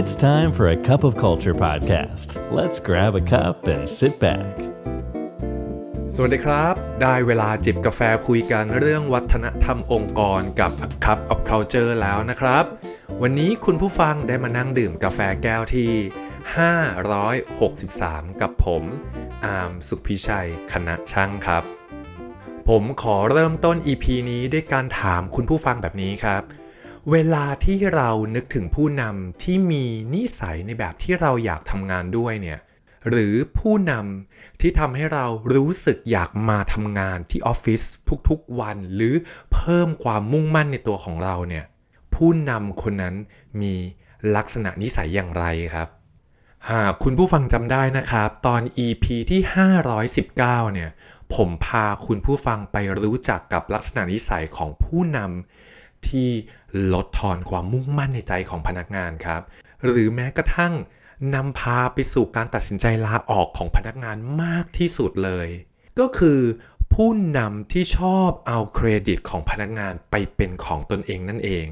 It's time for a cup of culture podcast. Let's grab a cup and sit back. สวัสดีครับ ได้เวลาจิบกาแฟคุยกันเรื่องวัฒนธรรมองค์กรกับ A Cup of Culture แล้วนะครับ วันนี้คุณผู้ฟังได้มานั่งดื่มกาแฟแก้วที่ 563 กับผม อาร์มสุขพิชัย คณะช่างครับ ผมขอเริ่มต้น EP นี้ด้วยการถามคุณผู้ฟังแบบนี้ครับ เวลาที่เรานึกถึงผู้นำที่มีนิสัยในแบบที่เราอยากทำงานด้วยเนี่ยหรือผู้นำที่ทำให้เรารู้สึกอยากมาทำงานที่ออฟฟิศทุกๆวัน หรือเพิ่มความมุ่งมั่นในตัวของเราเนี่ยผู้นำคนนั้นมีลักษณะนิสัยอย่างไรครับหากคุณผู้ฟังจำได้นะครับ ตอน EP ที่ 519 เนี่ยผมพาคุณผู้ฟังไปรู้จักกับลักษณะนิสัยของผู้นำ ที่ลดทอนความมุ่งมั่นในใจของพนักงานครับ หรือแม้กระทั่งนำพาไปสู่การตัดสินใจลาออกของพนักงานมากที่สุดเลย ก็คือผู้นำที่ชอบเอาเครดิตของพนักงานไปเป็นของตนเองนั่นเอง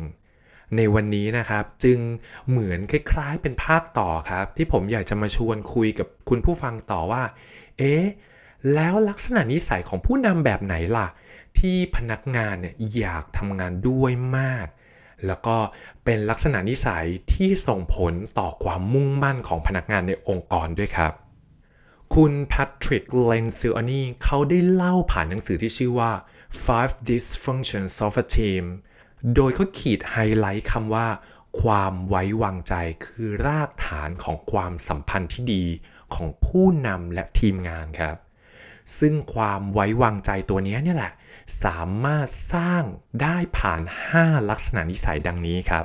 ในวันนี้นะครับจึงเหมือนคล้ายๆเป็นภาคต่อครับ ที่ผมอยากจะมาชวนคุยกับคุณผู้ฟังต่อว่า เอ๊ะแล้วลักษณะนิสัยของผู้นำแบบไหนล่ะ ที่พนักงานเนี่ยอยากทำงานด้วยมาก แล้วก็เป็นลักษณะนิสัยที่ส่งผลต่อความมุ่งมั่นของพนักงานในองค์กรด้วยครับ คุณแพทริกเลนซิลอนีเขาได้เล่าผ่านหนังสือที่ชื่อว่า Five Dysfunctions of a Team โดยเขาขีดไฮไลท์คำว่า ความไว้วางใจคือรากฐานของความสัมพันธ์ที่ดีของผู้นำและทีมงานครับ ซึ่งความไว้วางใจตัวนี้เนี่ยแหละ สามารถสร้างได้ผ่าน 5 ลักษณะนิสัยดังนี้ครับ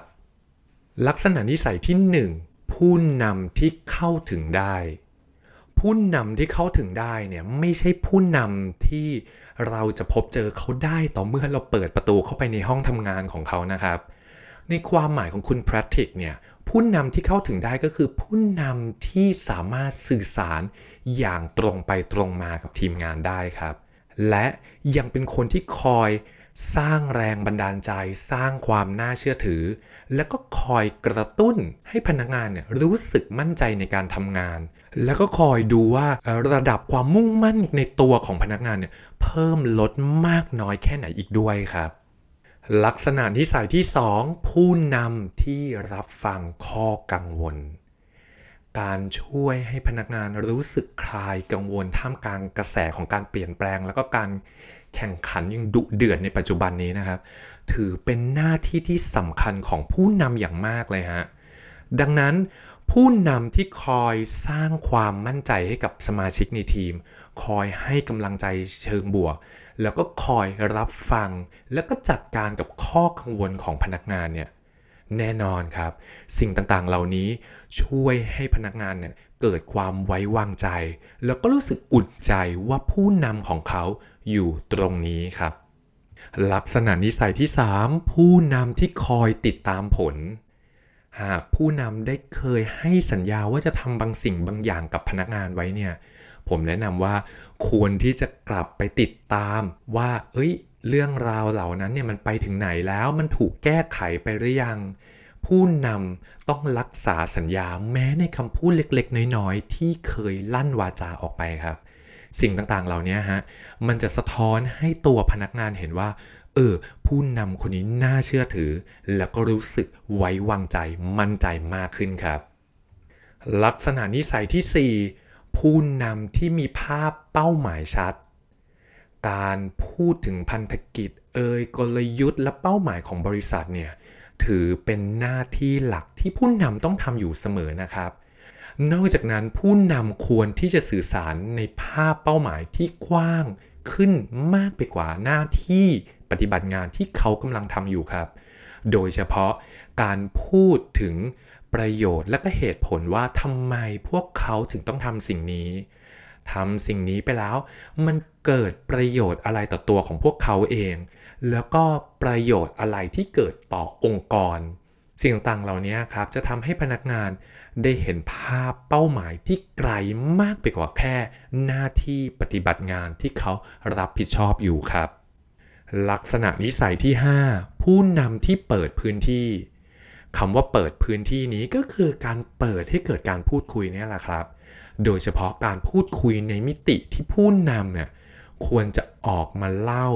ลักษณะนิสัยที่ 1 ผู้นำที่เข้าถึงได้ ผู้นำที่เข้าถึงได้เนี่ยไม่ใช่ผู้นำที่เราจะพบเจอเขาได้ต่อเมื่อเราเปิดประตูเข้าไปในห้องทำงานของเขานะครับ ในความหมายของคุณแพทริกเนี่ย ผู้นำที่เข้าถึงได้ก็คือผู้นำที่สามารถสื่อสารอย่างตรงไปตรงมากับทีมงานได้ครับ และยังเป็นคนที่คอยสร้างแรงบันดาลใจ สร้างความน่าเชื่อถือ แล้วก็คอยกระตุ้นให้พนักงานเนี่ยรู้สึกมั่นใจในการทำงาน แล้วก็คอยดูว่าระดับความมุ่งมั่นในตัวของพนักงานเนี่ยเพิ่มลดมากน้อยแค่ไหนอีกด้วยครับ ลักษณะนิสัยที่ 2 ผู้นำที่รับฟังข้อกังวล การช่วยให้พนักงานรู้สึกคลายกังวลท่ามกลางกระแสของการเปลี่ยนแปลง แล้วก็การแข่งขันยังดุเดือดในปัจจุบันนี้นะครับ ถือเป็นหน้าที่ที่สำคัญของผู้นำอย่างมากเลยฮะดังนั้น ผู้นำที่คอยสร้างความมั่นใจให้กับสมาชิกในทีม คอยให้กำลังใจเชิงบวก แล้วก็คอยรับฟัง แล้วก็จัดการกับข้อกังวลของพนักงานเนี่ยแน่นอนครับ สิ่งต่างๆเหล่านี้ช่วยให้พนักงานเนี่ยเกิดความไว้วางใจ แล้วก็รู้สึกอุ่นใจว่าผู้นำของเขาอยู่ตรงนี้ครับ ลักษณะนิสัยที่ 3 ผู้นำที่คอยติดตามผล หากผู้นำได้เคยให้สัญญาว่าจะทำบางสิ่งบางอย่างกับพนักงานไว้เนี่ย ผมแนะนำว่าควรที่จะกลับไปติดตามว่า เอ้ย เรื่องราวเหล่านั้นเนี่ยมันไปถึงไหนแล้วมันถูกแก้ไขไปหรือยัง ผู้นำต้องรักษาสัญญาแม้ในคำพูดเล็กๆ น้อยๆ ที่เคยลั่นวาจาออกไปครับ สิ่งต่างๆเหล่านี้ฮะมันจะสะท้อนให้ตัวพนักงานเห็นว่า ออ ผู้นำคนนี้น่าเชื่อถือ แล้วก็รู้สึกไว้วางใจมั่นใจมากขึ้นครับ ลักษณะนิสัยที่ 4 ผู้นำที่มีภาพเป้าหมายชัด การพูดถึงพันธกิจ เอ่ยกลยุทธ์และเป้าหมายของบริษัทเนี่ยถือเป็นหน้าที่หลักที่ผู้นำต้องทำอยู่เสมอนะครับ นอกจากนั้นผู้นำควรที่จะสื่อสารในภาพเป้าหมายที่กว้างขึ้นมากไปกว่าหน้าที่ ปฏิบัติงานที่เขากำลังทำอยู่ครับ โดยเฉพาะการพูดถึงประโยชน์และก็เหตุผลว่าทำไมพวกเขาถึงต้องทำสิ่งนี้ทำสิ่งนี้ไปแล้ว มันเกิดประโยชน์อะไรต่อตัวของพวกเขาเอง แล้วก็ประโยชน์อะไรที่เกิดต่อองค์กร สิ่งต่างๆเหล่านี้ครับจะทำให้พนักงานได้เห็นภาพเป้าหมายที่ไกลมากไปกว่าแค่ หน้าที่ปฏิบัติงานที่เขารับผิดชอบอยู่ครับ ลักษณะนิสัยที่ 5 ผู้นำที่เปิดพื้นที่คำว่าเปิดพื้นที่นี้ก็คือการเปิดให้เกิดการพูดคุยนี่แหละครับ โดยเฉพาะการพูดคุยในมิติที่ผู้นำเนี่ยควรจะออกมาเล่า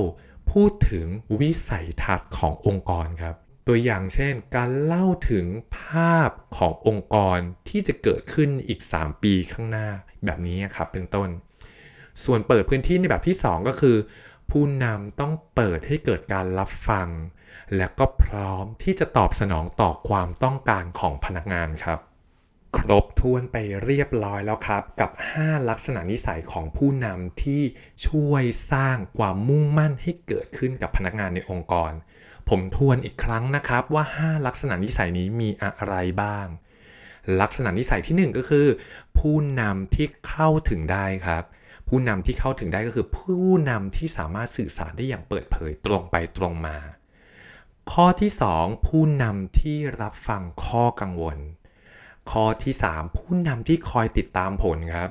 พูดถึงวิสัยทัศน์ขององค์กรครับ ตัวอย่างเช่น การเล่าถึงภาพขององค์กรที่จะเกิดขึ้นอีก 3 ปีข้างหน้าแบบนี้ครับเป็นต้น ส่วนเปิดพื้นที่ในแบบที่ 2 ก็คือ ผู้นำต้องเปิดให้เกิดการรับฟัง และก็พร้อมที่จะตอบสนองต่อความต้องการของพนักงานครับ ครบถ้วนไปเรียบร้อยแล้วครับ กับ 5 ลักษณะนิสัยของผู้นำที่ช่วยสร้างความมุ่งมั่นให้เกิดขึ้นกับพนักงานในองค์กร ผมทวนอีกครั้งนะครับว่า 5 ลักษณะนิสัยนี้มีอะไรบ้าง ลักษณะนิสัยที่ 1 ก็คือ ผู้นำที่เข้าถึงได้ครับ ผู้นำที่เข้าถึงได้ก็คือผู้นำที่สามารถสื่อสารได้อย่างเปิดเผยตรงไปตรงมา ข้อที่ 2 ผู้นำที่รับฟังข้อกังวล ข้อที่ 3 ผู้นำที่คอยติดตามผลครับ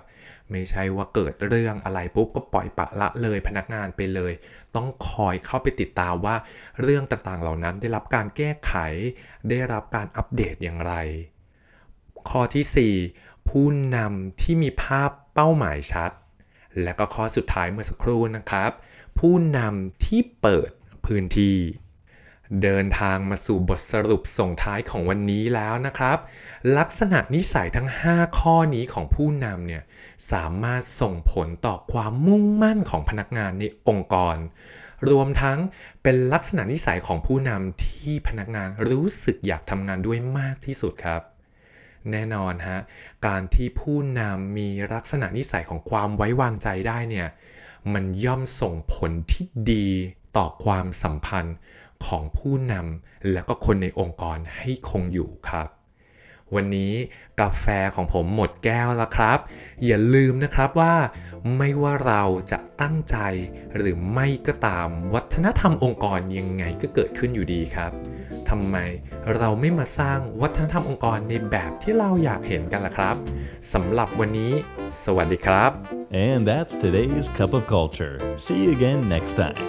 ไม่ใช่ว่าเกิดเรื่องอะไรปุ๊บก็ปล่อยปะละเลยพนักงานไปเลย ต้องคอยเข้าไปติดตามว่าเรื่องต่างๆเหล่านั้นได้รับการแก้ไข ได้รับการอัปเดตอย่างไร ข้อที่ 4 ผู้นำที่มีภาพเป้าหมายชัด และก็ข้อสุดท้ายเมื่อสักครู่นะครับ ผู้นำที่เปิดพื้นที่ เดินทางมาสู่บทสรุปส่งท้ายของวันนี้แล้วนะครับ ลักษณะนิสัยทั้ง 5 ข้อนี้ของผู้นำเนี่ยสามารถส่งผลต่อความมุ่งมั่นของพนักงานในองค์กร รวมทั้งเป็นลักษณะนิสัยของผู้นำที่พนักงานรู้สึกอยากทำงานด้วยมากที่สุดครับ แน่นอนฮะ การที่ผู้นำมีลักษณะนิสัยของความไว้วางใจได้เนี่ย มันย่อมส่งผลที่ดีต่อความสัมพันธ์ของผู้นำและก็คนในองค์กรให้คงอยู่ครับ วันนี้กาแฟของผมหมดแก้วแล้วครับ อย่าลืมนะครับว่าไม่ว่าเราจะตั้งใจหรือไม่ก็ตามวัฒนธรรมองค์กรยังไงก็เกิดขึ้นอยู่ดีครับ ทำไมเราไม่มาสร้างวัฒนธรรมองค์กรในแบบที่เราอยากเห็นกันล่ะครับสำหรับวันนี้ สวัสดีครับ And that's today's Cup of Culture. See you again next time.